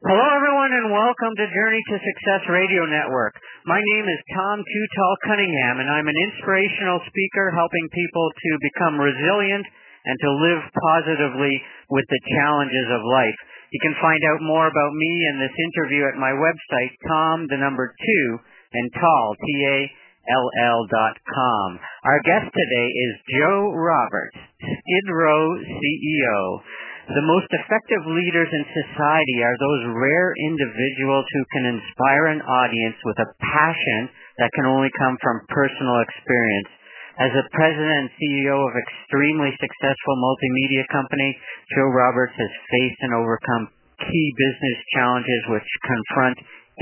Hello, everyone, and welcome to Journey to Success Radio Network. My name is Tom Too Tall Cunningham, and I'm an inspirational speaker helping people to become resilient and to live positively with the challenges of life. You can find out more about me and this interview at my website, Tom, the number two, and Tall, T-A-L-L dot com. Our guest today is Joe Roberts, Skid Row CEO. The most effective leaders in society are those rare individuals who can inspire an audience with a passion that can only come from personal experience. As the president and CEO of extremely successful multimedia company, Joe Roberts has faced and overcome key business challenges which confront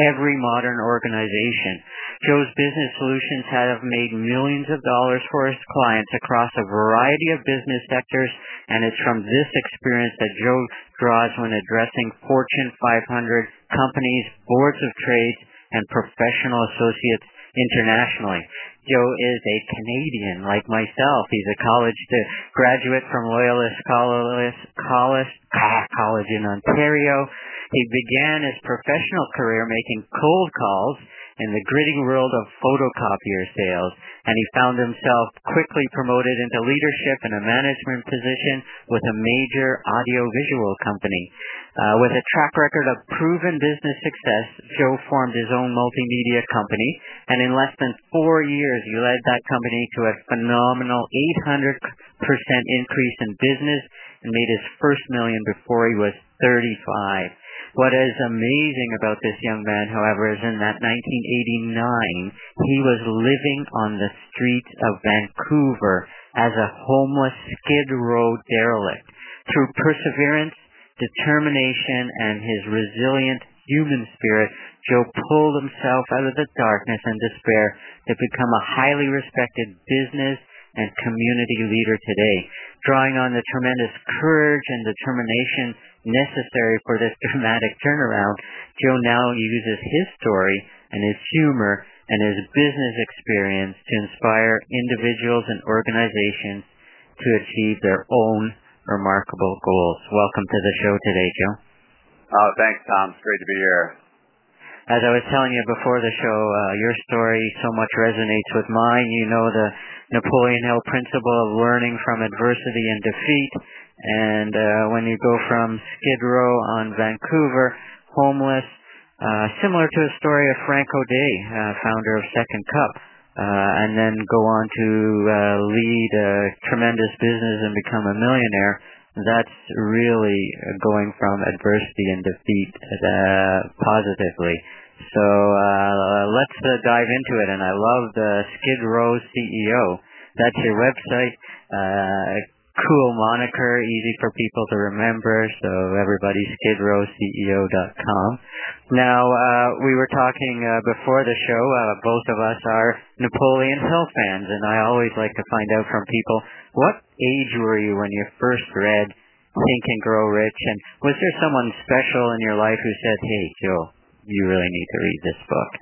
every modern organization. Joe's business solutions have made millions of dollars for his clients across a variety of business sectors, and it's from this experience that Joe draws when addressing Fortune 500 companies, boards of trade, and professional associates internationally. Joe is a Canadian like myself. He's a college uh, graduate from Loyalist College, College in Ontario. He began his professional career making cold calls in the gritty world of photocopier sales, and he found himself quickly promoted into leadership in a management position with a major audiovisual company. Uh, with a track record of proven business success, Joe formed his own multimedia company, and in less than four years, he led that company to a phenomenal 800% increase in business and made his first million before he was 35. What is amazing about this young man, however, is in that 1989, he was living on the streets of Vancouver as a homeless skid row derelict. Through perseverance, determination, and his resilient human spirit, Joe pulled himself out of the darkness and despair to become a highly respected business and community leader today. Drawing on the tremendous courage and determination necessary for this dramatic turnaround, Joe now uses his story and his humor and his business experience to inspire individuals and organizations to achieve their own remarkable goals. Welcome to the show today, Joe. Oh, thanks, Tom. It's great to be here. As I was telling you before the show, uh, your story so much resonates with mine. You know the Napoleon Hill principle of learning from adversity and defeat and uh, when you go from Skid Row on Vancouver, homeless, uh, similar to a story of Frank O'Dea, uh, founder of Second Cup, uh, and then go on to uh, lead a tremendous business and become a millionaire. That's really going from adversity and defeat uh, positively. So uh, let's uh, dive into it. And I love the Skid Row CEO. That's your website. Uh, cool moniker, easy for people to remember. So everybody, skidrowceo.com. Now, uh, we were talking uh, before the show. Uh, both of us are Napoleon Hill fans, and I always like to find out from people what age were you when you first read Think and Grow Rich, and was there someone special in your life who said, "Hey, Joe, you really need to read this book"?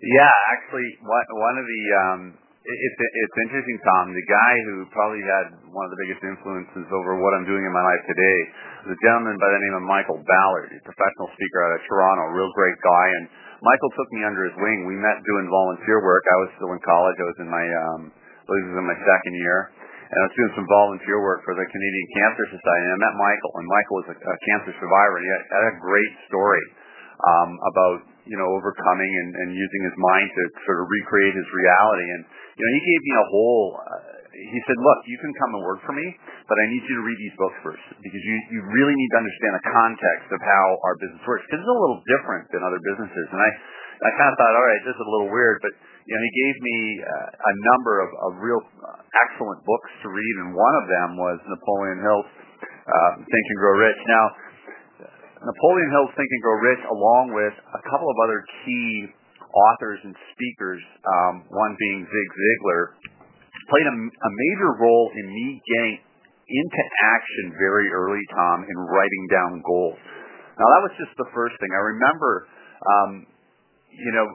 Yeah, actually, one of the um, it's it's interesting, Tom. The guy who probably had one of the biggest influences over what I'm doing in my life today is a gentleman by the name of Michael Ballard, a professional speaker out of Toronto, a real great guy. And Michael took me under his wing. We met doing volunteer work. I was still in college. I was in my um, I was in my second year, and I was doing some volunteer work for the Canadian Cancer Society. And I met Michael, and Michael was a, a cancer survivor, and he had, had a great story um, about you know overcoming and, and using his mind to sort of recreate his reality. And you know, he gave me a whole. Uh, he said, "Look, you can come and work for me, but I need you to read these books first because you you really need to understand the context of how our business works because it's a little different than other businesses." And I I kind of thought, all right, this is a little weird, but you know, he gave me uh, a number of, of real uh, excellent books to read, and one of them was Napoleon Hill's uh, Think and Grow Rich. Now, Napoleon Hill's Think and Grow Rich, along with a couple of other key authors and speakers, um, one being Zig Ziglar, played a, a major role in me getting into action very early, Tom, in writing down goals. Now that was just the first thing. I remember, um, you know,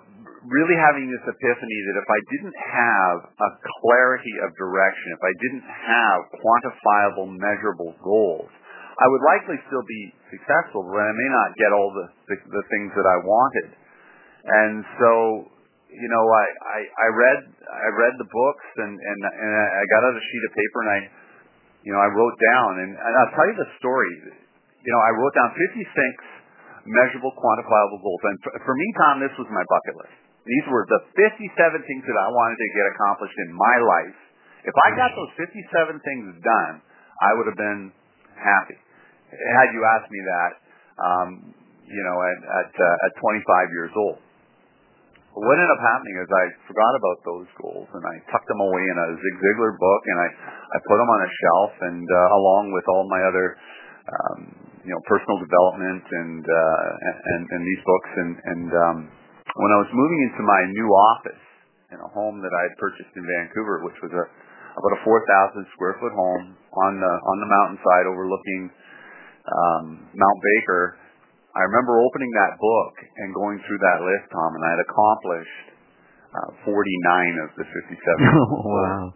really having this epiphany that if I didn't have a clarity of direction, if I didn't have quantifiable, measurable goals, I would likely still be successful, but I may not get all the the, the things that I wanted. And so, you know, I, I I read I read the books and and and I got out a sheet of paper and I, you know, I wrote down and, and I'll tell you the story. You know, I wrote down 56 measurable, quantifiable goals. And for, for me, Tom, this was my bucket list. These were the 57 things that I wanted to get accomplished in my life. If I got those 57 things done, I would have been happy. Had you asked me that, um, you know, at uh, at 25 years old. What ended up happening is I forgot about those goals and I tucked them away in a Zig Ziglar book and I I put them on a shelf and uh, along with all my other um, you know personal development and uh, and and these books and and um, when I was moving into my new office in a home that I had purchased in Vancouver, which was a about a 4,000 square foot home on the on the mountainside overlooking Mount Baker. I remember opening that book and going through that list, Tom, and I had accomplished uh, 49 of the 57. wow!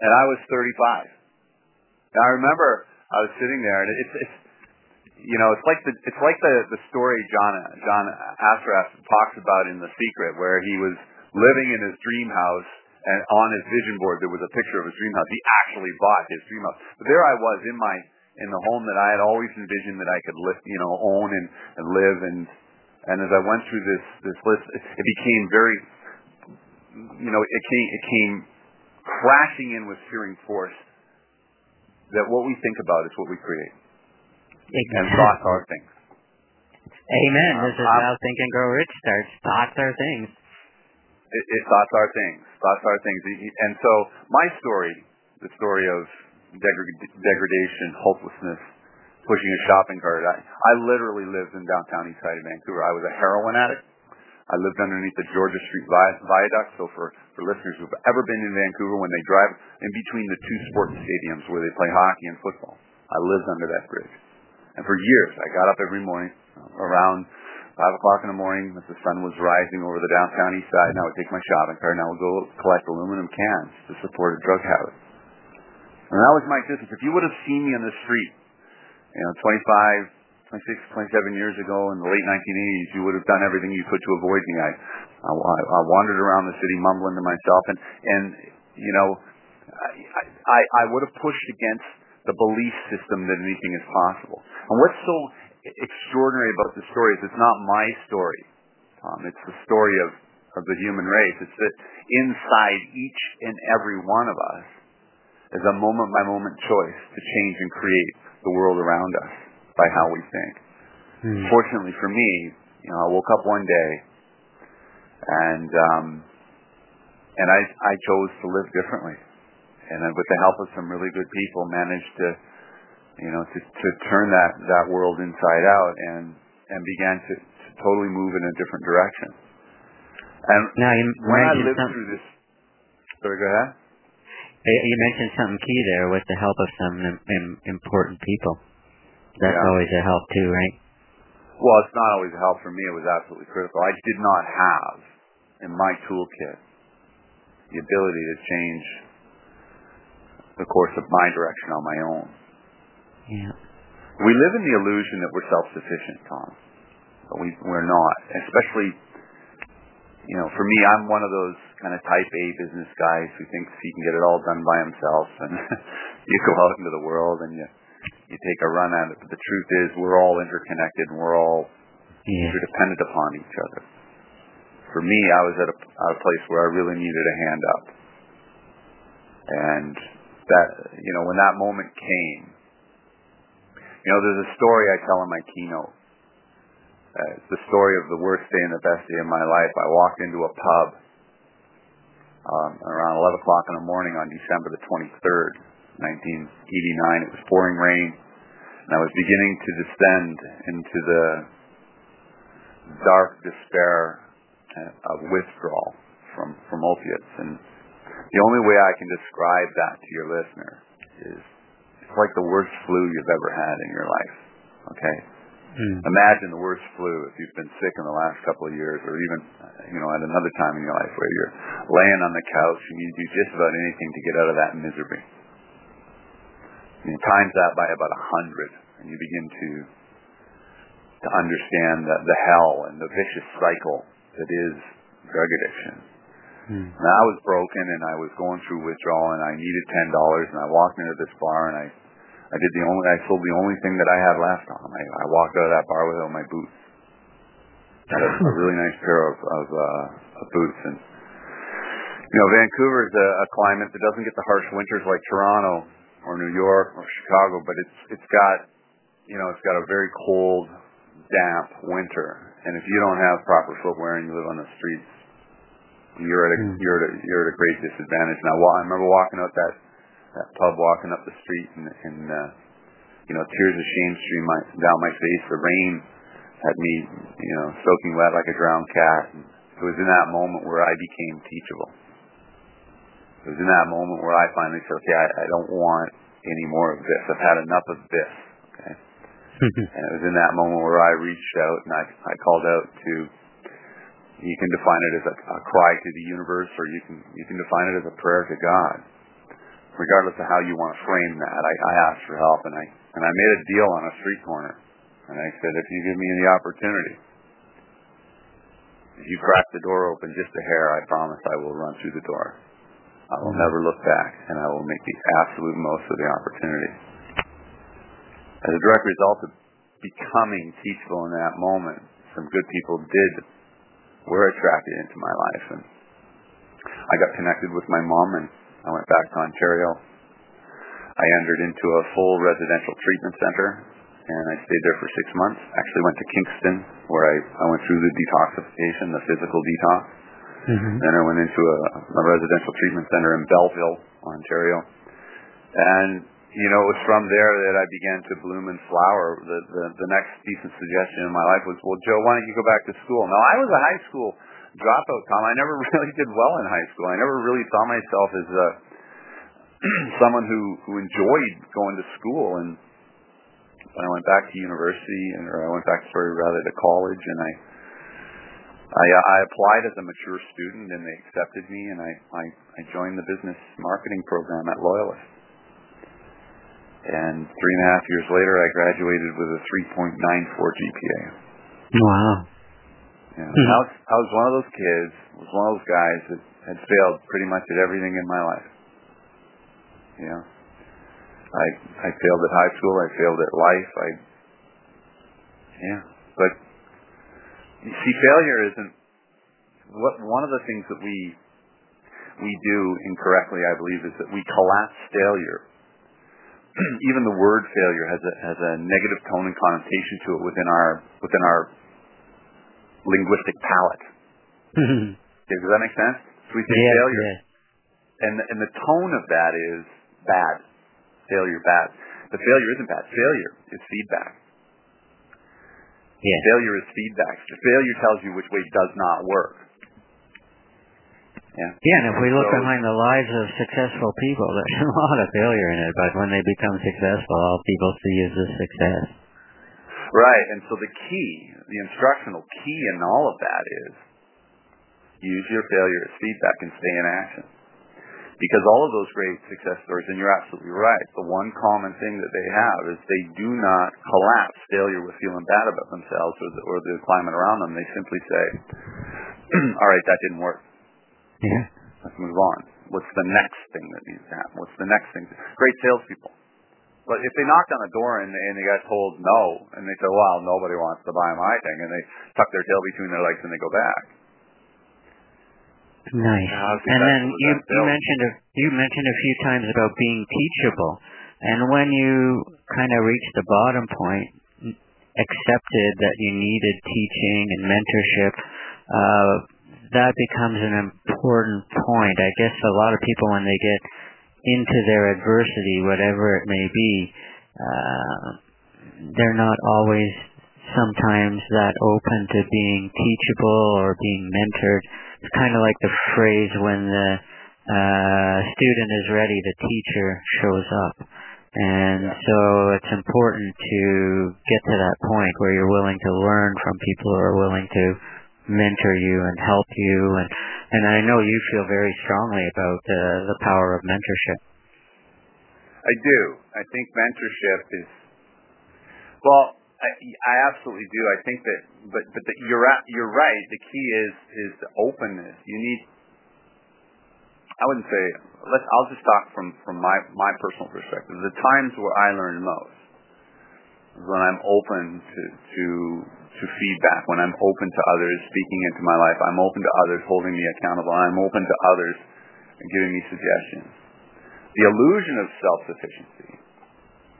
And I was 35. And I remember I was sitting there, and it's it's you know it's like the it's like the the story John John Assaraf talks about in The Secret, where he was living in his dream house and on his vision board there was a picture of his dream house. He actually bought his dream house. But there I was in my in the home that I had always envisioned that I could live, you know, own and, and live and and as I went through this this list it, became very you know, it came it came crashing in with fearing force that what we think about is what we create. Exactly. And thoughts are things. Amen. Um, this is how Think and Grow Rich starts. Thoughts are things. It, it, thoughts are things. Thoughts are things. And so my story, the story of degradation, hopelessness, pushing a shopping cart. I, I literally lived in downtown east side of Vancouver. I was a heroin addict. I lived underneath the Georgia Street Viaduct. So for, for listeners who've ever been in Vancouver, when they drive in between the two sports stadiums where they play hockey and football, I lived under that bridge. And for years, I got up every morning uh, around five o'clock in the morning as the sun was rising over the downtown east side, and I would take my shopping cart and I would go collect aluminum cans to support a drug habit. And that was my existence. If you would have seen me on the street, you know, 25, 26, 27 years ago in the late 1980s, you would have done everything you could to avoid me. I, I, I wandered around the city mumbling to myself, and and you know, I, I I would have pushed against the belief system that anything is possible. And what's so extraordinary about the story is it's not my story. Um, it's the story of, of the human race. It's that inside each and every one of us is a moment by moment choice to change and create the world around us by how we think. Hmm. Fortunately for me, you know, I woke up one day and um, and I I chose to live differently. And with the help of some really good people managed to you know, to, to turn that, that world inside out and, and began to, to totally move in a different direction. And now you when I lived through this, sorry, go ahead. You mentioned something key there with the help of some important people. That's yeah. always a help too, right? Well, it's not always a help for me. It was absolutely critical. I did not have in my toolkit the ability to change the course of my direction on my own. Yeah. We live in the illusion that we're self-sufficient, Tom. But we, we're not. Especially, you know, for me, I'm one of those kind of type A business guys who thinks he can get it all done by himself. And you go out into the world and you, you take a run at it. But the truth is we're all interconnected and we're all yeah. interdependent upon each other. For me, I was at a, at a place where I really needed a hand up. And that, you know, when that moment came, you know, there's a story I tell in my keynote. Uh, it's the story of the worst day and the best day of my life. I walked into a pub Um, around 11 o'clock in the morning on December the 23rd, 1989. It was pouring rain, and I was beginning to descend into the dark despair of withdrawal from, from opiates. And the only way I can describe that to your listener is it's like the worst flu you've ever had in your life. Okay? Hmm. Imagine the worst flu if you've been sick in the last couple of years or even, you know, at another time in your life where you're laying on the couch and you do just about anything to get out of that misery. You times that by about a hundred. and you begin to to understand the, the hell and the vicious cycle that is drug addiction. Hmm. And I was broken and I was going through withdrawal and I needed ten dollars and I walked into this bar and I I did the only I sold the only thing that I had left on. I, I walked out of that bar without my boots. Had a, a really nice pair of of, uh, of boots and you know Vancouver is a, a climate that doesn't get the harsh winters like Toronto or New York or Chicago, but it's it's got you know it's got a very cold damp winter, and if you don't have proper footwear and you live on the streets, you're at a mm. you're at a you're at a great disadvantage. Now, I, I remember walking out that that pub, walking up the street, and, and uh, you know, tears of shame stream my, down my face. The rain had me, you know, soaking wet like a drowned cat. And it was in that moment where I became teachable. It was in that moment where I finally said, okay, I, I don't want any more of this. I've had enough of this. Okay and it was in that moment where I reached out and I, I called out to. You can define it as a, a cry to the universe, or you can you can define it as a prayer to God. Regardless of how you want to frame that, I, I asked for help, and I and I made a deal on a street corner, and I said, if you give me the opportunity, if you crack the door open just a hair, I promise I will run through the door. I will never look back, and I will make the absolute most of the opportunity. As a direct result of becoming teachable in that moment, some good people did were attracted into my life, and I got connected with my mom, and I went back to Ontario. I entered into a full residential treatment center, and I stayed there for six months. Actually, went to Kingston, where I, I went through the detoxification, the physical detox. Mm-hmm. Then I went into a, a residential treatment center in Belleville, Ontario, and you know, it was from there that I began to bloom and flower. The, the the next decent suggestion in my life was, well, Joe, why don't you go back to school? Now, I was a high school dropout, Tom. I never really did well in high school. I never really saw myself as a someone who who enjoyed going to school. And when I went back to university, or I went back, sorry, rather to college, and I I, uh, I applied as a mature student, and they accepted me, and I, I I joined the business marketing program at Loyalist and three and a half years later, I graduated with a 3.94 GPA. Wow. Yeah. Mm-hmm. I, was, I was one of those kids, was one of those guys that had failed pretty much at everything in my life. You know, I I failed at high school. I failed at life. I yeah, but you see, failure isn't what one of the things that we we do incorrectly, I believe, is that we collapse failure even the word failure has a has a negative tone and connotation to it within our within our linguistic palette. Mm-hmm. Does that make sense? So we say yes, failure, yes. and and the tone of that is bad. Failure, bad. But failure isn't bad. Failure is feedback. Yes. Failure is feedback. Failure tells you which way does not work. Yeah. Yeah, and if we look so, behind the lives of successful people, there's a lot of failure in it, but when they become successful, all people see is the success. Right, and so the key, the instructional key in all of that is use your failure as feedback and stay in action. Because all of those great success stories, and you're absolutely right, the one common thing that they have is they do not collapse failure with feeling bad about themselves or the, or the climate around them. They simply say, all right, that didn't work yeah. Let's move on. What's the next thing that needs to happen? What's the next thing? Great salespeople. But if they knocked on the door and, and they got told no, and they say, well, nobody wants to buy my thing, and they tuck their tail between their legs and they go back. Nice. And then you, you mentioned a, you mentioned a few times about being teachable, and when you kind of reached the bottom point, accepted that you needed teaching and mentorship, uh, that becomes an important point. I guess a lot of people, when they get into their adversity, whatever it may be, uh, they're not always sometimes that open to being teachable or being mentored. It's kind of like the phrase when the uh, student is ready, the teacher shows up. And yeah. so it's important to get to that point where you're willing to learn from people who are willing to mentor you and help you and and I know you feel very strongly about the the power of mentorship. I do. I think mentorship is Well, I, I absolutely do. I think that, but but the, you're you're right. The key is is the openness. You need. I wouldn't say. Let's. I'll just talk from from my my personal perspective. The times where I learn most when I'm open to to to feedback. When I'm open to others speaking into my life. I'm open to others holding me accountable. I'm open to others giving me suggestions. The illusion of self sufficiency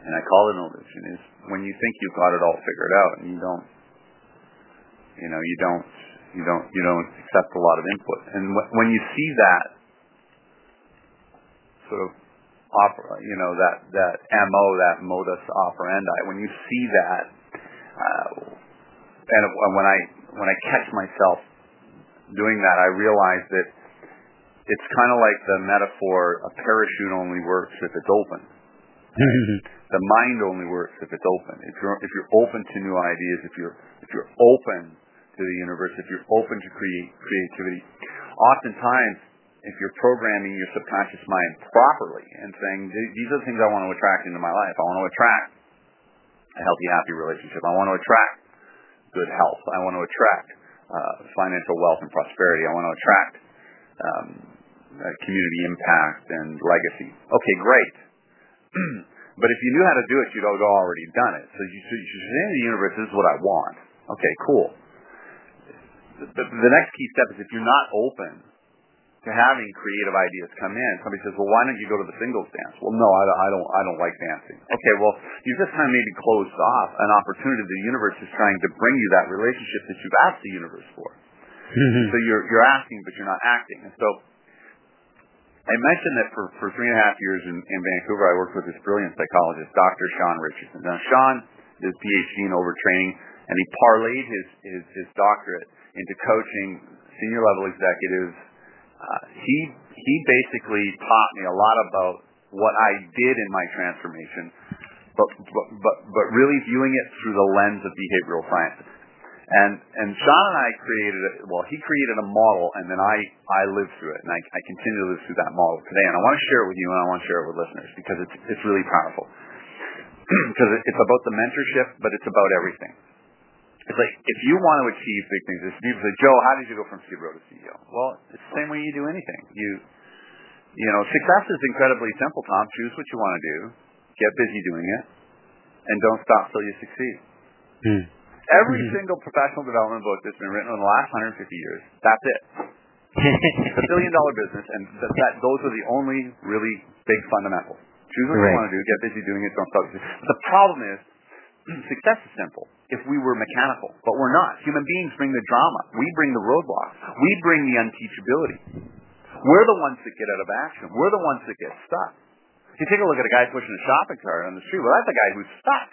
and I call it an illusion, is when you think you've got it all figured out and you don't, you know, you don't, you don't, you don't accept a lot of input. And wh- when you see that sort of you know, that that mo, that modus operandi, when you see that, uh, and when I when I catch myself doing that, I realize that it's kind of like the metaphor: a parachute only works if it's open. The mind only works if it's open. If you're if you're open to new ideas, if you're if you're open to the universe, if you're open to create creativity, oftentimes if you're programming your subconscious mind properly and saying these are the things I want to attract into my life. I want to attract a healthy, happy relationship. I want to attract good health. I want to attract uh, financial wealth and prosperity. I want to attract um, community impact and legacy. Okay, great. But if you knew how to do it, you'd have already done it. So you, so you should say to the universe, this is what I want. Okay, cool. The, the next key step is if you're not open having creative ideas come in, somebody says, well, why don't you go to the singles dance? Well, no, I, I don't, I don't like dancing. Okay, well, you just kind of maybe closed off an opportunity the universe is trying to bring you that relationship that you've asked the universe for. Mm-hmm. So you're, you're asking, but you're not acting. And so I mentioned that for, for three and a half years in, in Vancouver, I worked with this brilliant psychologist, Dr. Sean Richardson. Now, Sean is PhD in overtraining, and he parlayed his, his, his doctorate into coaching senior level executives. Uh, he, he basically taught me a lot about what I did in my transformation, but, but, but, but really viewing it through the lens of behavioral science. And and Sean and I created a, well, he created a model, and then I I lived through it, and I, I continue to live through that model today. And I want to share it with you, and I want to share it with listeners because it's it's really powerful. because it's about the mentorship, but it's about everything. It's like if you want to achieve big things, if people say, Joe, how did you go from CBRO to CEO? Well, it's the same way you do anything. You you know, success is incredibly simple, Tom. Choose what you want to do, get busy doing it, and don't stop till you succeed. Hmm. Every mm-hmm. single professional development book that's been written in the last 150 years, that's it. it's a billion dollar business, and that, that those are the only really big fundamentals. Choose what right. you want to do, get busy doing it, don't stop. The problem is, success is simple if we were mechanical, but we're not. Human beings bring the drama. We bring the roadblocks. We bring the unteachability. We're the ones that get out of action. We're the ones that get stuck. You take a look at a guy pushing a shopping cart on the street. Well, that's a guy who's stuck.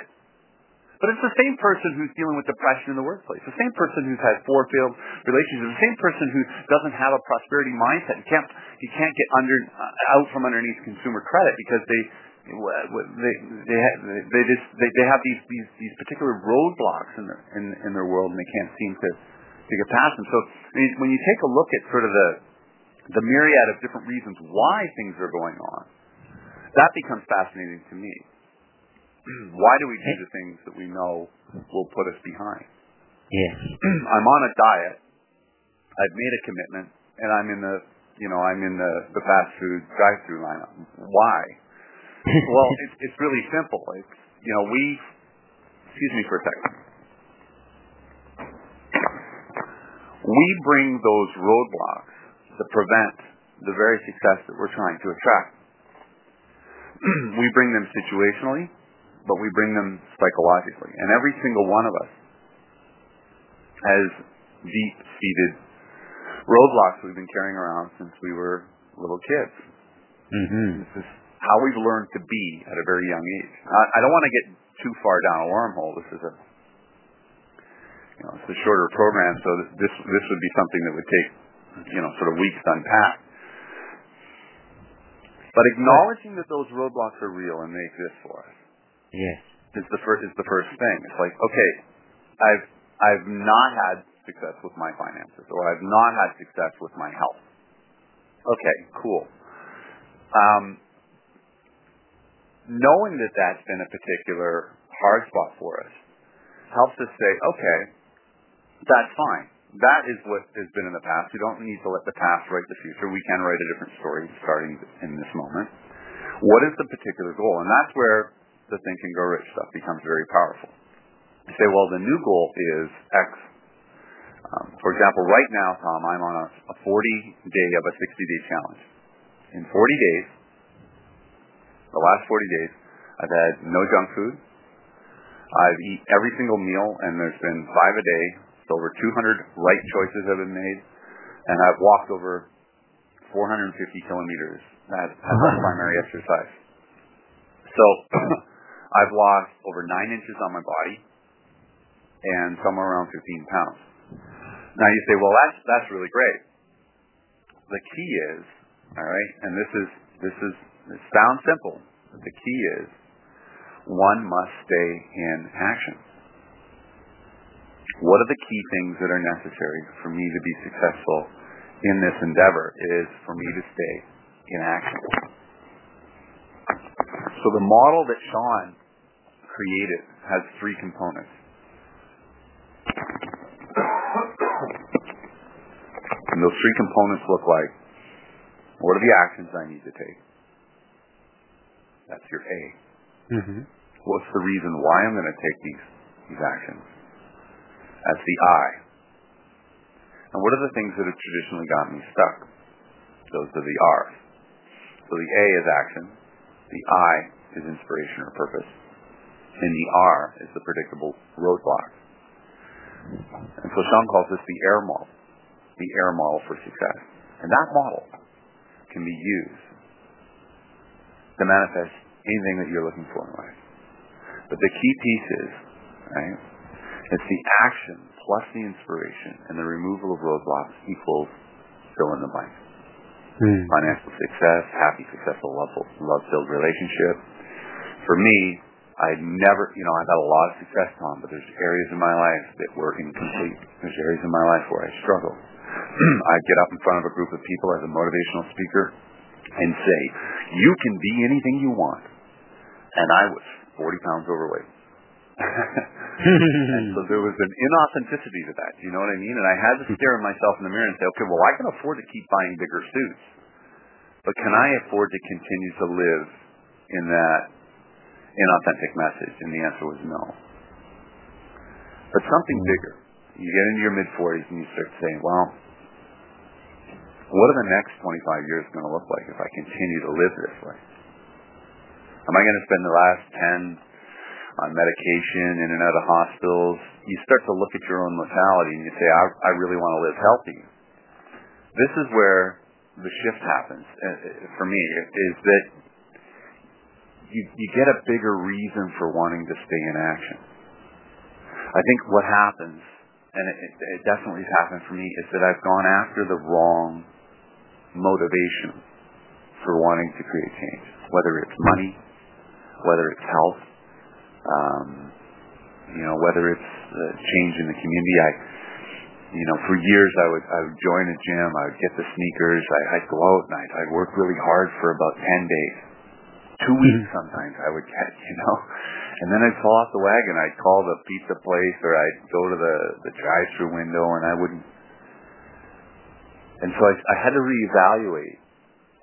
But it's the same person who's dealing with depression in the workplace, the same person who's had four failed relationships, the same person who doesn't have a prosperity mindset. and can't he can't get under out from underneath consumer credit because they they they they just they, they have these these these particular roadblocks in their in in their world and they can't seem to to get past them. So I mean, when you take a look at sort of the the myriad of different reasons why things are going on, that becomes fascinating to me. why do we do the things that we know will put us behind? Yes. I'm on a diet. I've made a commitment, and I'm in the you know I'm in the the fast food drive-through lineup. Why? Well, it's it's really simple. It's you know we excuse me for a second. We bring those roadblocks that prevent the very success that we're trying to attract. we bring them situationally, but we bring them psychologically. And every single one of us has deep-seated roadblocks we've been carrying around since we were little kids. Mm-hmm. This is how we've learned to be at a very young age. I, I don't want to get too far down a wormhole. This is a you know, it's a shorter program, so this this would be something that would take you know sort of weeks to unpack. But acknowledging that those roadblocks are real and they exist for us, Yes. Is the first is the first thing. It's like, okay, I've I've not had success with my finances or I've not had success with my health. Okay, cool. Um, knowing that that's been a particular hard spot for us, helps us say, okay, that's fine. That is what has been in the past. We don't need to let the past write the future. We can write a different story starting in this moment. What is the particular goal? And that's where the Think and Grow Rich stuff becomes very powerful. You say, well, the new goal is X. Um, for example, right now, Tom, I'm on a, a 40 day of a 60 day challenge. In 40 days, the last 40 days, I've had no junk food. I've eaten every single meal, and there's been five a day. So over 200 right choices have been made, and I've walked over 450 kilometers as, as a primary exercise. So I've lost over nine inches on my body and somewhere around 15 pounds. Now you say, well, that's that's really great. The key is, all right, and this is this is it sounds simple, but the key is one must stay in action. What are the key things that are necessary for me to be successful in this endeavor is for me to stay in action. So the model that Sean created has three components. And those three components look like what are the actions I need to take? That's your A. Mm-hmm. What's the reason why I'm going to take these these actions? That's the I. And what are the things that have traditionally got me stuck? Those are the R's. So the A is action, the I is inspiration or purpose, and the R is the predictable roadblock. And so Sean calls this the air model, the air model for success. And that model can be used to manifest anything that you're looking for in life. But the key piece is, right, it's the action plus the inspiration and the removal of roadblocks equals fill in the blank. Mm. Financial success, happy, successful, love-filled relationship. For me, I never, you know, I've had a lot of success, Tom, but there's areas in my life that were incomplete. There's areas in my life where I struggle. I get up in front of a group of people as a motivational speaker and say, you can be anything you want. And I was 40 pounds overweight. and so there was an inauthenticity to that. You know what I mean? And I had to stare at myself in the mirror and say, okay, well, I can afford to keep buying bigger suits, but can I afford to continue to live in that inauthentic message? And the answer was no. But something mm. bigger. You get into your mid 40s and you start saying, well, what are the next 25 years going to look like if I continue to live this way? Am I going to spend the last 10 on medication, in and out of hospitals? You start to look at your own mortality and you say, I, I really want to live healthy. This is where the shift happens uh, uh, for me, is that you, you get a bigger reason for wanting to stay in action. I think what happens, and it, it definitely has happened for me, is that I've gone after the wrong motivation for wanting to create change, whether it's money, whether it's health, um, you know, whether it's uh, change in the community. I, you know, for years I would I would join a gym, I would get the sneakers, I, I'd go out and I'd, I'd work really hard for about ten days, two weeks mm-hmm. sometimes I would get, you know, and then I'd fall off the wagon. I'd call the pizza place or I'd go to the the drive-through window and I wouldn't. And so I, I had to reevaluate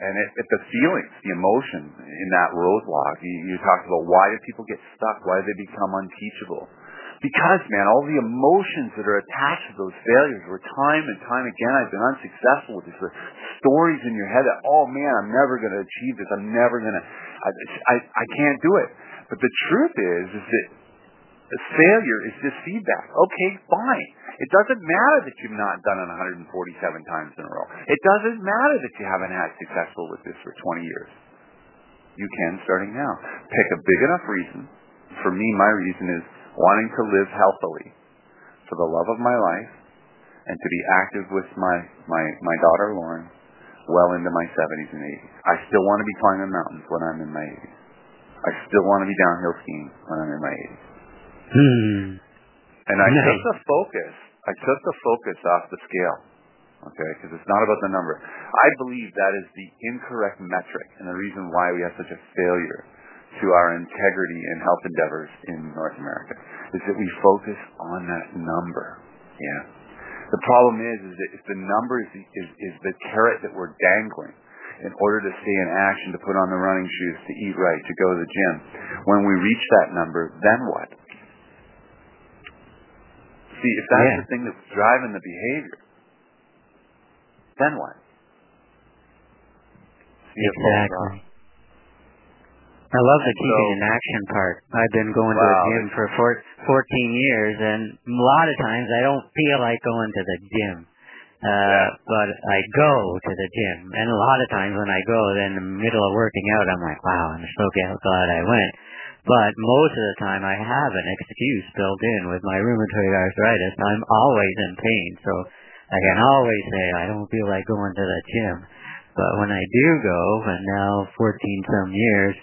and it, it, the feelings, the emotion in that roadblock, you, you talked about why do people get stuck? Why do they become unteachable? Because, man, all the emotions that are attached to those failures where time and time again I've been unsuccessful with these stories in your head that, oh man, I'm never going to achieve this. I'm never going to, I, I, I can't do it. But the truth is, is that failure is just feedback. Okay, fine. It doesn't matter that you've not done it 147 times in a row. It doesn't matter that you haven't had successful with this for 20 years. You can starting now. Pick a big enough reason. For me, my reason is wanting to live healthily for the love of my life and to be active with my, my, my daughter Lauren well into my 70s and 80s. I still want to be climbing mountains when I'm in my 80s. I still want to be downhill skiing when I'm in my 80s. Hmm. And I nice. took the focus. I took the focus off the scale. Okay, because it's not about the number. I believe that is the incorrect metric and the reason why we have such a failure to our integrity and health endeavors in North America is that we focus on that number. Yeah. The problem is, is that if the number is, is, is the carrot that we're dangling in order to stay in action, to put on the running shoes, to eat right, to go to the gym, when we reach that number, then what? See, if that's Yeah. the thing that's driving the behavior, then what? See, Exactly. I love the And keeping so- in action part. I've been going to Wow, the gym for four, 14 years, and a lot of times I don't feel like going to the gym. Uh, Yeah. but I go to the gym, and a lot of times when I go, then in the middle of working out, I'm like, wow, I'm so glad I went. But most of the time, I have an excuse built in with my rheumatoid arthritis. I'm always in pain, so I can always say I don't feel like going to the gym. But when I do go, and now 14 some years,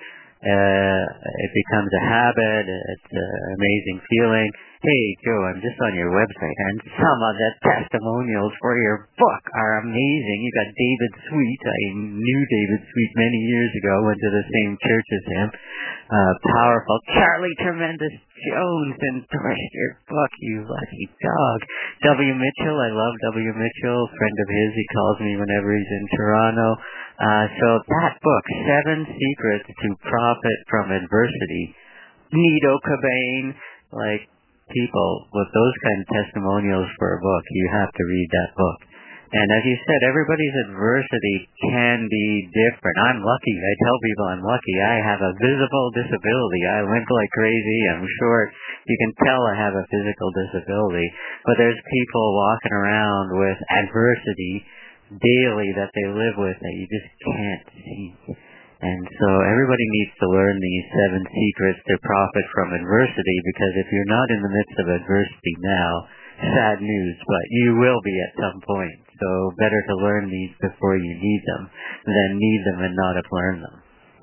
it becomes a habit. It's an amazing feeling. Hey, Joe, I'm just on your website, and some of the testimonials for your book are amazing. You got David Sweet. I knew David Sweet many years ago. Went to the same church as him. Uh, powerful. Charlie Tremendous Jones and your book, you lucky dog. W. Mitchell, I love W. Mitchell, friend of his. He calls me whenever he's in Toronto. Uh, so that book, Seven Secrets to Profit from Adversity, Nido Qubein, like people with those kind of testimonials for a book, you have to read that book. And as you said, everybody's adversity can be different. I'm lucky. I tell people I'm lucky. I have a visible disability. I limp like crazy. I'm short. You can tell I have a physical disability. But there's people walking around with adversity daily that they live with that you just can't see. And so everybody needs to learn these seven secrets to profit from adversity because if you're not in the midst of adversity now, sad news, but you will be at some point. So better to learn these before you need them than need them and not have learned them.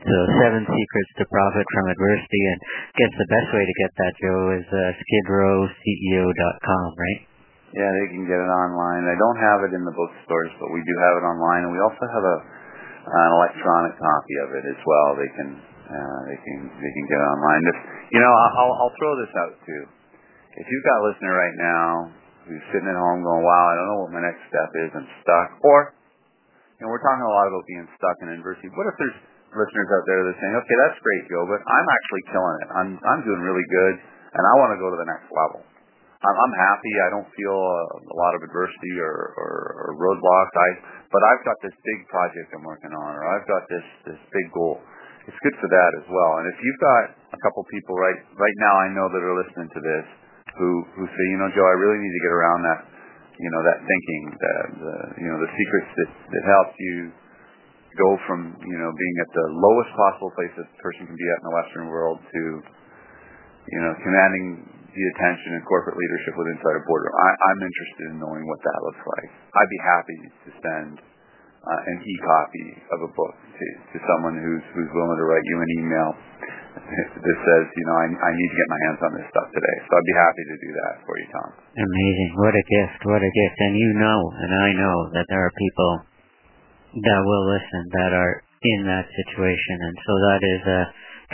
So seven secrets to profit from adversity and guess the best way to get that, Joe, is uh, skidrowceo.com, right? Yeah, they can get it online. I don't have it in the bookstores, but we do have it online, and we also have a an electronic copy of it as well. They can uh, they can they can get it online. This, you know, I'll I'll throw this out too. If you've got a listener right now who's sitting at home going, "Wow, I don't know what my next step is. I'm stuck," or you know, we're talking a lot about being stuck in adversity. What if there's listeners out there that are saying, "Okay, that's great, Joe, but I'm actually killing it. I'm I'm doing really good, and I want to go to the next level." I'm, I'm happy. I don't feel a, a lot of adversity or, or, or roadblocks. I, but I've got this big project I'm working on, or I've got this this big goal. It's good for that as well. And if you've got a couple people right right now, I know that are listening to this, who who say, you know, Joe, I really need to get around that, you know, that thinking, the, the you know, the secrets that that help you go from you know being at the lowest possible place a person can be at in the Western world to you know commanding the attention and corporate leadership with inside a boardroom. I, I'm interested in knowing what that looks like. I'd be happy to send uh, Uh, an e-copy of a book to, to someone who's who's willing to write you an email that says, you know, I, I need to get my hands on this stuff today. So I'd be happy to do that for you, Tom. Amazing. What a gift. What a gift. And you know, and I know that there are people that will listen that are in that situation. And so that is a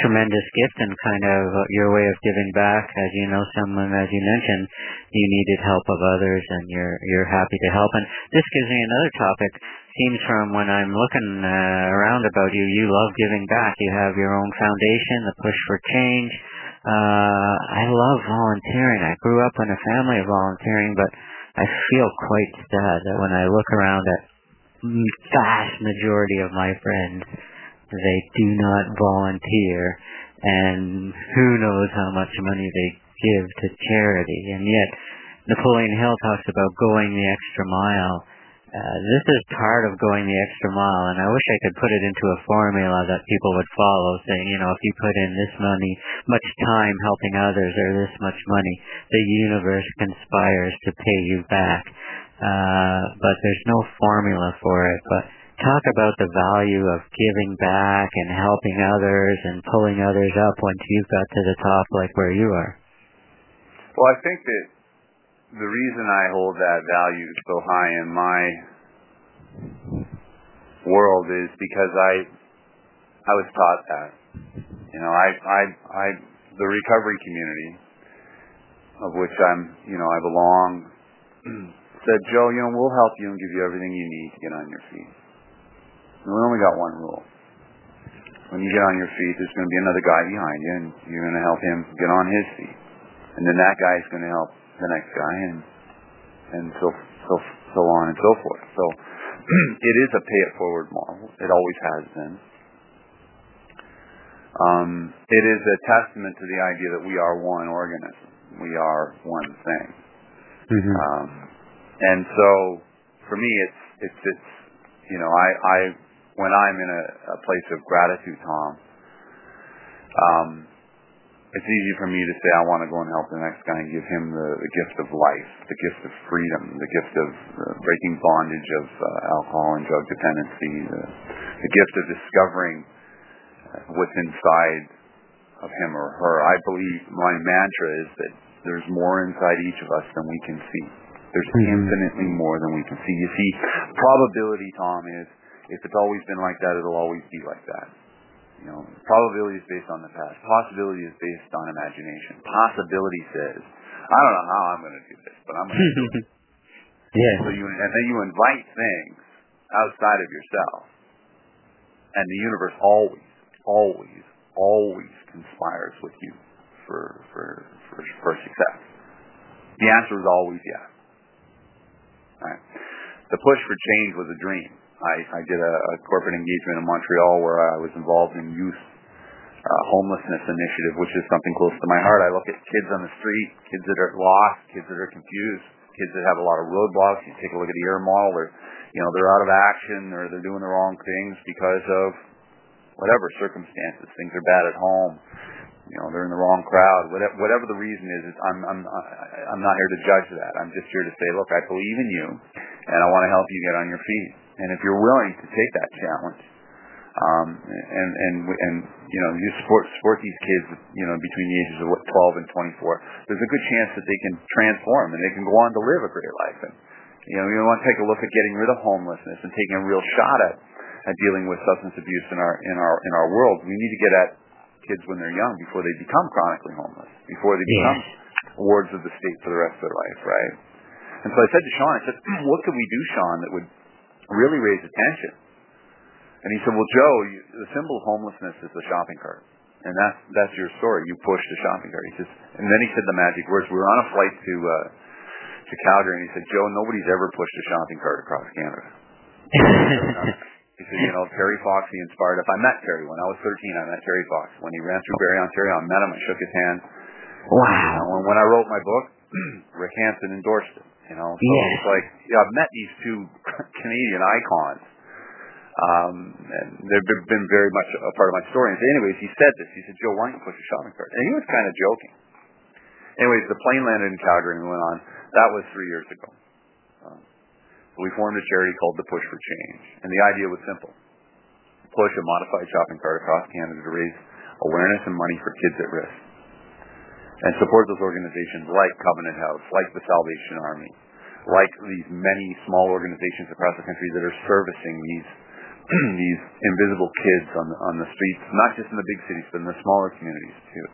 tremendous gift and kind of your way of giving back. As you know, someone, as you mentioned, you needed help of others and you're, you're happy to help. And this gives me another topic. Seems from when I'm looking uh, around about you, you love giving back. You have your own foundation, the Push for Change. Uh, I love volunteering. I grew up in a family of volunteering, but I feel quite sad that when I look around at vast majority of my friends, they do not volunteer, and who knows how much money they give to charity. And yet, Napoleon Hill talks about going the extra mile. Uh, this is part of going the extra mile, and I wish I could put it into a formula that people would follow, saying, you know, if you put in this money, much time helping others, or this much money, the universe conspires to pay you back. Uh, but there's no formula for it. But talk about the value of giving back and helping others and pulling others up once you've got to the top like where you are. Well, I think that the reason I hold that value so high in my world is because I I was taught that. You know, I, I, I, the recovery community, of which I'm, you know, I belong, said, Joe, you know, we'll help you and give you everything you need to get on your feet. And we only got one rule. When you get on your feet, there's going to be another guy behind you, and you're going to help him get on his feet. And then that guy's going to help the next guy, and and so so so on and so forth. So it is a pay it forward model. It always has been. Um, it is a testament to the idea that we are one organism. We are one thing. Mm-hmm. Um, and so for me, it's it's it's you know I I when I'm in a, a place of gratitude, Tom. Um, it's easy for me to say I want to go and help the next guy and give him the, the gift of life, the gift of freedom, the gift of uh, breaking bondage of uh, alcohol and drug dependency, the, the gift of discovering what's inside of him or her. I believe my mantra is that there's more inside each of us than we can see. There's mm-hmm. infinitely more than we can see. You see, probability, Tom, is if it's always been like that, it'll always be like that. You know, probability is based on the past. Possibility is based on imagination. Possibility says, I don't know how I'm going to do this, but I'm going to do it. yeah. So you, and then you invite things outside of yourself, and the universe always always, always conspires with you for for for, for success? The answer is always yes. Right. The push for change was a dream. I, did a, corporate engagement in Montreal where I was involved in youth uh, homelessness initiative, which is something close to my heart. I look at kids on the street, kids that are lost, kids that are confused, kids that have a lot of roadblocks. You take a look at the air model, they're, you know, they're out of action or they're doing the wrong things because of whatever circumstances, things are bad at home, you know, they're in the wrong crowd, whatever, whatever the reason is, is I'm, I'm, I'm not here to judge that. I'm just here to say, look, I believe in you, and I want to help you get on your feet. And if you're willing to take that challenge, um, and and and you know, you support support these kids, you know, between the ages of what 12 and 24. There's a good chance that they can transform and they can go on to live a great life. And you know, you want to take a look at getting rid of homelessness and taking a real shot at at dealing with substance abuse in our in our in our world. We need to get at kids when they're young before they become chronically homeless, before they become yeah. wards of the state for the rest of their life, right? And so I said to Sean, I said, what could we do, Sean, that would really raise attention? And he said, well, Joe, you, the symbol of homelessness is the shopping cart. And that's, that's your story. You pushed the shopping cart. He says, and then he said the magic words. We were on a flight to, uh, to Calgary and he said, Joe, nobody's ever pushed a shopping cart across Canada. He said, you know, Terry Fox, he inspired. If I met Terry when I was 13, I met Terry Fox. When he ran through Barrie, Ontario, I met him. I shook his hand. Wow. And when I wrote my book, Rick Hansen endorsed it. You know, so yes. it's like, yeah, I've met these two Canadian icons. Um, and they've been very much a part of my story. And so anyways, he said this. He said, Joe, why don't you push a shopping cart? And he was kind of joking. Anyways, the plane landed in Calgary and we went on. That was three years ago. Um, we formed a charity called the Push for Change. And the idea was simple. Push a modified shopping cart across Canada to raise awareness and money for kids at risk. And support those organizations like Covenant House, like the Salvation Army, like these many small organizations across the country that are servicing these these invisible kids on the, on the streets, not just in the big cities, but in the smaller communities too.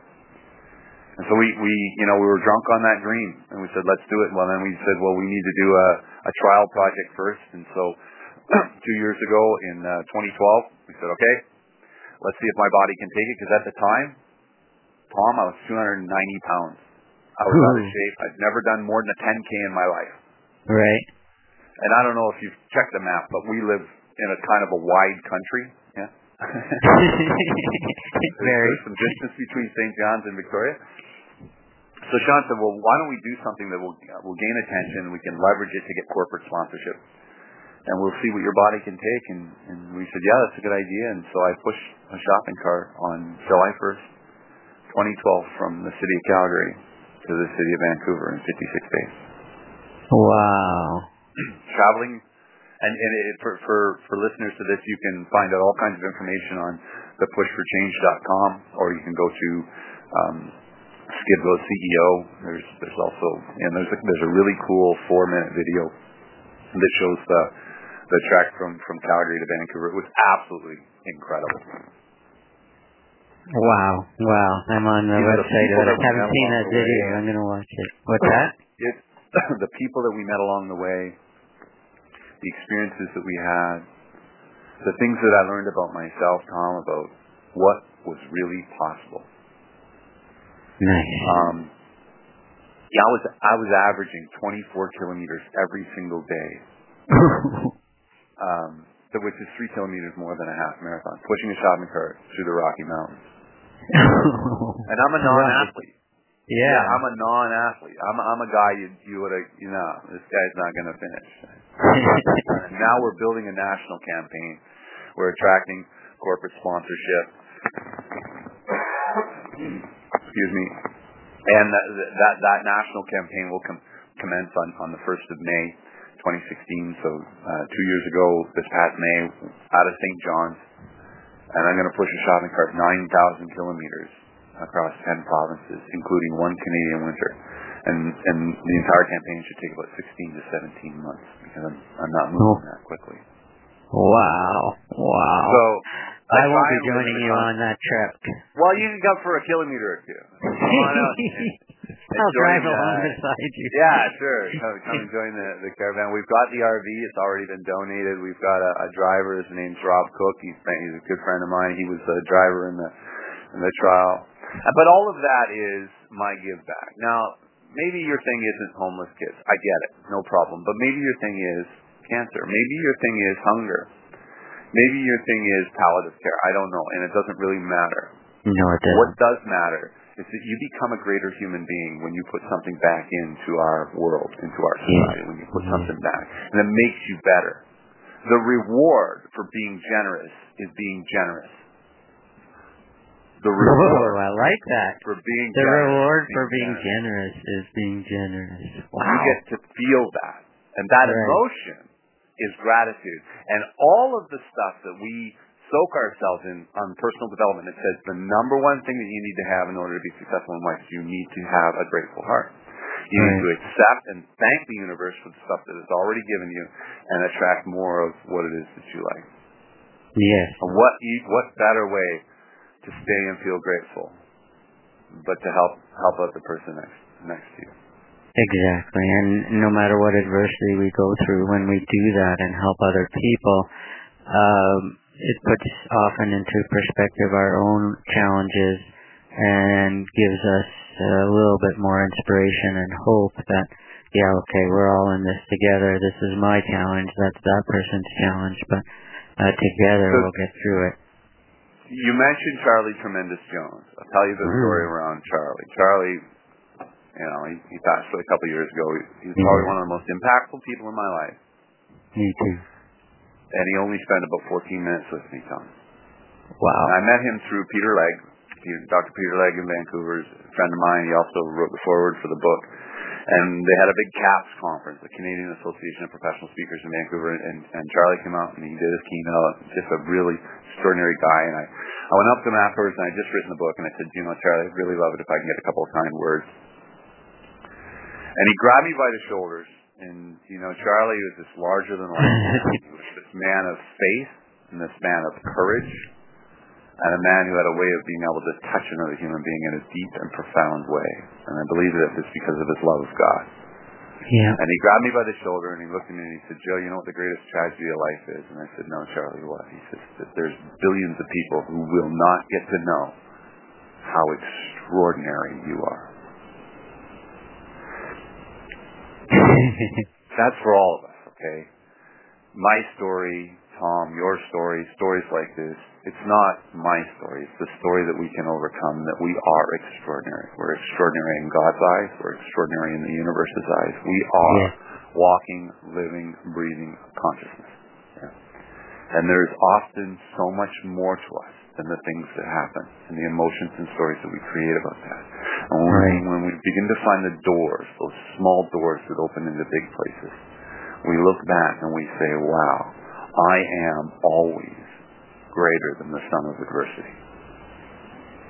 And so we, we, you know, we were drunk on that dream, and we said, let's do it. Well, then we said, well, we need to do a, a trial project first. And so two years ago in uh, 2012, we said, okay, let's see if my body can take it. Because at the time, Tom, I was 290 pounds. I was out of shape. I'd never done more than a 10K in my life. Right. And I don't know if you've checked the map, but we live in a kind of a wide country. Yeah. Very. There's some distance between St. John's and Victoria. So Sean said, well, why don't we do something that will uh, will gain attention, we can leverage it to get corporate sponsorship, and we'll see what your body can take. And, and we said, yeah, that's a good idea. And so I pushed a shopping cart on July 1st, 2012, from the city of Calgary to the city of Vancouver in 56 days. Wow. Traveling, and, and it, for, for, for listeners to this, you can find out all kinds of information on the thepushforchange.com, or you can go to um, Skid Row CEO. There's there's also and there's a, there's a really cool four minute video that shows the the trek from from Calgary to Vancouver. It was absolutely incredible. Wow, wow. I'm on the you website, but I haven't seen that video. I'm going to watch it. What's that? It's the people that we met along the way, the experiences that we had, the things that I learned about myself, Tom, about what was really possible. Nice. Um, yeah, I was I was averaging 24 kilometers every single day, um, which is three kilometers more than a half marathon. Pushing a shopping cart through the Rocky Mountains, and I'm a non-athlete. Yeah. yeah, I'm a non-athlete. I'm I'm a guy you you would have you know this guy's not going to finish. now we're building a national campaign. We're attracting corporate sponsorship. Excuse me. And that, that, that national campaign will com- commence on, on the 1st of May 2016. So uh, two years ago, this past May, out of St. John's. And I'm going to push a shopping cart 9,000 kilometers across 10 provinces, including one Canadian winter. And, and the entire campaign should take about 16 to 17 months because I'm, I'm not moving oh. that quickly. Wow. Wow. So I, I won't be joining you on that trip. Well, you can come for a kilometer or two. I'll drive along uh, beside you. Yeah, sure. Come, come and join the, the caravan. We've got the RV. It's already been donated. We've got a, a driver. His name's Rob Cook. He's, he's a good friend of mine. He was the driver in the in the trial. Uh, but all of that is my give back. Now, maybe your thing isn't homeless kids. I get it. No problem. But maybe your thing is cancer. Maybe your thing is hunger. Maybe your thing is palliative care. I don't know, and it doesn't really matter. No, it doesn't. What does matter is that you become a greater human being when you put something back into our world, into our society, when you put something back. And it makes you better. The reward for being generous is being generous. The reward. Oh, I like that. For being the generous, reward being for being generous. generous. is being generous. Wow. You get to feel that. And that right. emotion is gratitude. And all of the stuff that we soak ourselves in on personal development, it says the number one thing that you need to have in order to be successful in life is you need to have a grateful heart. You right. need to accept and thank the universe for the stuff that it's already given you and attract more of what it is that you like. Yes. And what what better way to stay and feel grateful but to help help out the person next next to you. Exactly. And no matter what adversity we go through, when we do that and help other people, um, it puts often into perspective our own challenges and gives us a little bit more inspiration and hope that, yeah, okay, we're all in this together. This is my challenge. That's that person's challenge. But uh, together so, we'll get through it. You mentioned Charlie Tremendous Jones. I'll tell you the mm-hmm. story around Charlie. Charlie you know, he, he passed away a couple of years ago. He, was probably one of the most impactful people in my life. Me too. And he only spent about 14 minutes with me, Tom. Wow. And I met him through Peter Legge. Dr. Peter Legge in Vancouver is a friend of mine. He also wrote the foreword for the book. And they had a big CAPS conference, the Canadian Association of Professional Speakers in Vancouver, and, and Charlie came out and he did his keynote. Just a really extraordinary guy. And I, I went up to him afterwards and I just written the book and I said, you know, Charlie, I'd really love it if I can get a couple of kind words and he grabbed me by the shoulders, and you know, Charlie was this larger than life, He was this man of faith and this man of courage, and a man who had a way of being able to touch another human being in a deep and profound way. And I believe that it's because of his love of God. Yeah. And he grabbed me by the shoulder and he looked at me and he said, Joe, you know what the greatest tragedy of life is? And I said, No, Charlie, what? He says that there's billions of people who will not get to know how extraordinary you are. That's for all of us, okay? My story, Tom, your story, stories like this, it's not my story. It's the story that we can overcome, that we are extraordinary. We're extraordinary in God's eyes. We're extraordinary in the universe's eyes. We are yeah. walking, living, breathing consciousness. Yeah. And there's often so much more to us than the things that happen and the emotions and stories that we create about that. And when, right. we, when we begin to find the doors, those small doors that open into big places, we look back and we say, wow, I am always greater than the sum of adversity.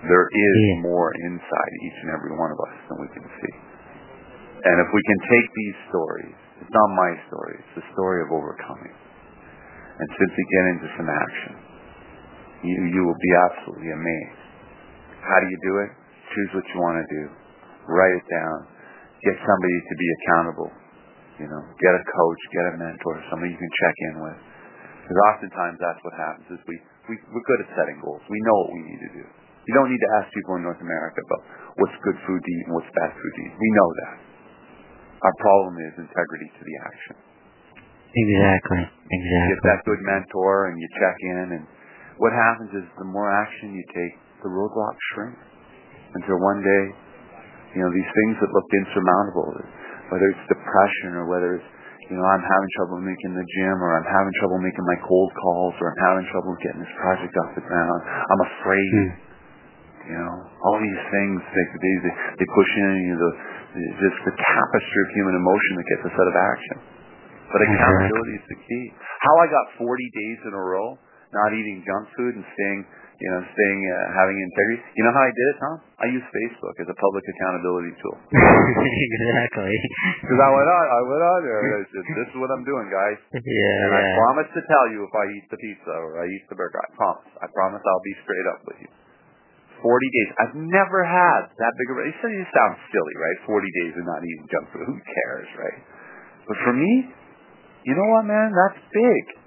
There is yeah. more inside each and every one of us than we can see. And if we can take these stories, it's not my story, it's the story of overcoming, and simply get into some action you, you will be absolutely amazed How do you do it? Choose what you want to do. Write it down. Get somebody to be accountable. You know, get a coach, get a mentor, somebody you can check in with. Because oftentimes that's what happens is we, we, we're good at setting goals. We know what we need to do. You don't need to ask people in North America about what's good food to eat and what's bad food to eat. We know that. Our problem is integrity to the action. Exactly. Exactly. Get that good mentor and you check in and what happens is the more action you take, the roadblocks shrink. Until one day, you know, these things that looked insurmountable, whether it's depression or whether it's, you know, I'm having trouble making the gym or I'm having trouble making my cold calls or I'm having trouble getting this project off the ground. I'm afraid. Mm. You know, all these things they they they push in you know, the just the tapestry of human emotion that gets us out of action. But accountability is the key. How I got 40 days in a row not eating junk food and staying you know, staying, uh, having integrity. You know how I did it, Tom? I used Facebook as a public accountability tool. exactly. Because I went on, I went on there. And I said, "This is what I'm doing, guys." Yeah. And I promise to tell you if I eat the pizza or I eat the burger. I promise. I promise I'll be straight up with you. Forty days. I've never had that big of a. You say you sound silly, right? Forty days of not eating junk food. Who cares, right? But for me, you know what, man? That's big.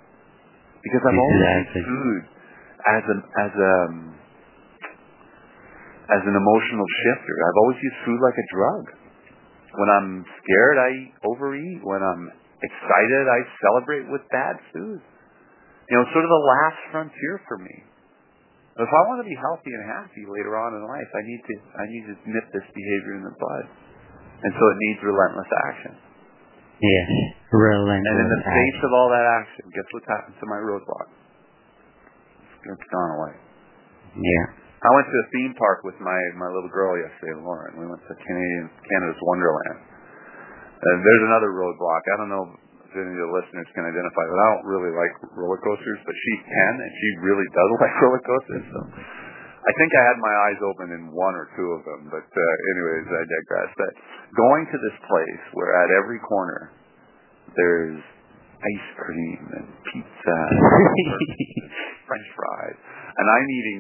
Because I've exactly. always eaten food as an as a as an emotional shifter. I've always used food like a drug. When I'm scared, I overeat. When I'm excited, I celebrate with bad food. You know, it's sort of the last frontier for me. If I want to be healthy and happy later on in life, I need to I need to nip this behavior in the bud. And so it needs relentless action. Yes, relentless. And in the face action. of all that action, guess what's happened to my roadblock? It's gone away. Yeah. I went to a theme park with my my little girl yesterday, Lauren. We went to Canadian Canada's Wonderland. And there's another roadblock. I don't know if any of the listeners can identify, but I don't really like roller coasters, but she can, and she really does like roller coasters. So I think I had my eyes open in one or two of them. But uh, anyways, I digress. But going to this place where at every corner there's ice cream and pizza, and French fries, and I'm eating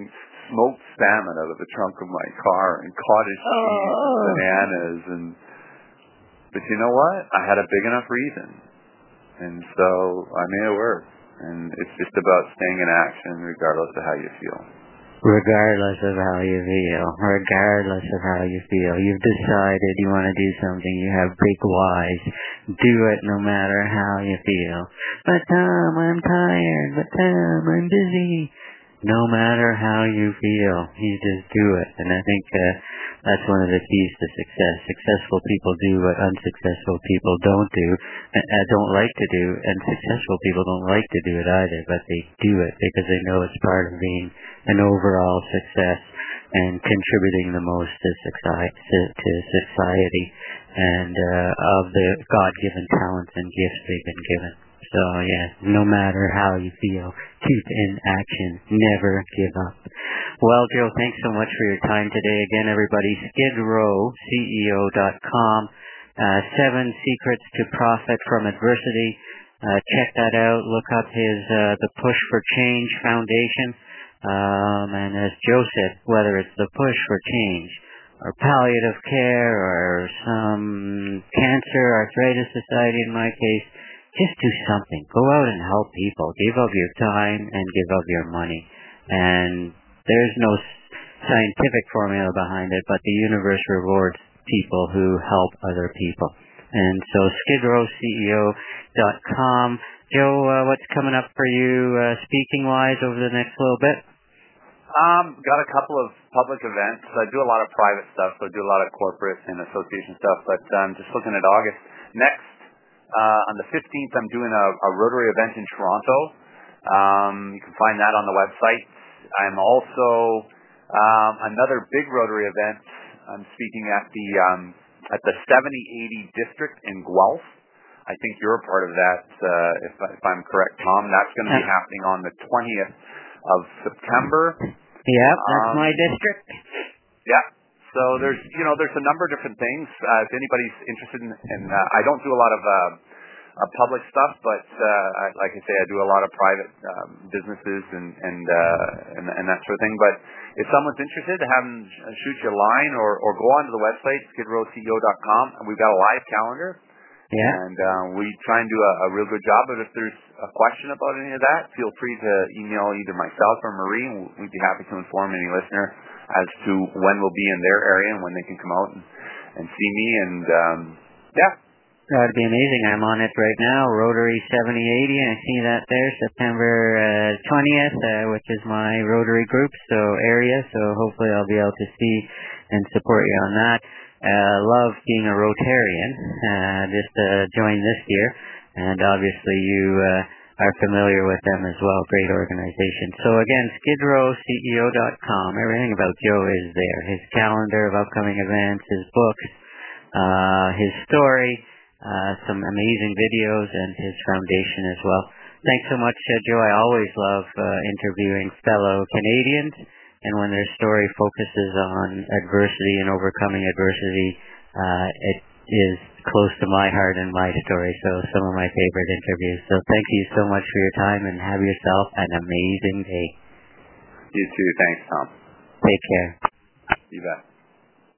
smoked salmon out of the trunk of my car and cottage cheese, oh. and bananas, and but you know what? I had a big enough reason, and so I made it work. And it's just about staying in action regardless of how you feel regardless of how you feel, regardless of how you feel. You've decided you want to do something. You have big whys. Do it no matter how you feel. But Tom, I'm tired. But Tom, I'm busy. No matter how you feel, you just do it. And I think uh, that's one of the keys to success. Successful people do what unsuccessful people don't do, uh, don't like to do, and successful people don't like to do it either, but they do it because they know it's part of being an overall success and contributing the most to society, to society and uh, of the God-given talents and gifts they've been given. So yeah, no matter how you feel, keep in action. Never give up. Well, Joe, thanks so much for your time today. Again, everybody, SkidrowCEO.com. Uh, seven secrets to profit from adversity. Uh, check that out. Look up his uh, the Push for Change Foundation. Um, and as Joe said, whether it's the push for change or palliative care or some cancer arthritis society in my case, just do something. Go out and help people. Give of your time and give of your money. And there's no scientific formula behind it, but the universe rewards people who help other people. And so skidrowceo.com. Joe, uh, what's coming up for you uh, speaking wise over the next little bit? Um, got a couple of public events. I do a lot of private stuff, so I do a lot of corporate and association stuff. But um, just looking at August next on the 15th, I'm doing a, a Rotary event in Toronto. Um, you can find that on the website. I'm also um, another big Rotary event. I'm speaking at the um, at the 7080 district in Guelph. I think you're a part of that, uh, if, if I'm correct, Tom. That's going to be happening on the 20th of September. Yeah, that's um, my district. Yeah. So there's, you know, there's a number of different things. Uh, if anybody's interested in, in uh, I don't do a lot of uh, uh, public stuff, but uh, I, like I say, I do a lot of private um, businesses and and, uh, and and that sort of thing. But if someone's interested, have them shoot you a line or, or go onto the website, skidrowceo.com, and we've got a live calendar. Yeah. And uh, we try and do a, a real good job. But if there's a question about any of that, feel free to email either myself or Marie, we'd be happy to inform any listener as to when we'll be in their area and when they can come out and, and see me. And um, yeah, That'd be amazing. I'm on it right now, Rotary 7080. I see that there, September uh, 20th, uh, which is my Rotary group, so area. So hopefully I'll be able to see and support you on that. Uh, love being a Rotarian. Uh, just uh, joined this year, and obviously you uh, are familiar with them as well. Great organization. So again, SkidrowCEO.com. Everything about Joe is there. His calendar of upcoming events, his books, uh, his story uh, some amazing videos and his foundation as well. Thanks so much, uh, Joe. I always love uh, interviewing fellow Canadians, and when their story focuses on adversity and overcoming adversity, uh, it is close to my heart and my story. So some of my favorite interviews. So thank you so much for your time, and have yourself an amazing day. You too. Thanks, Tom. Take care. You bet.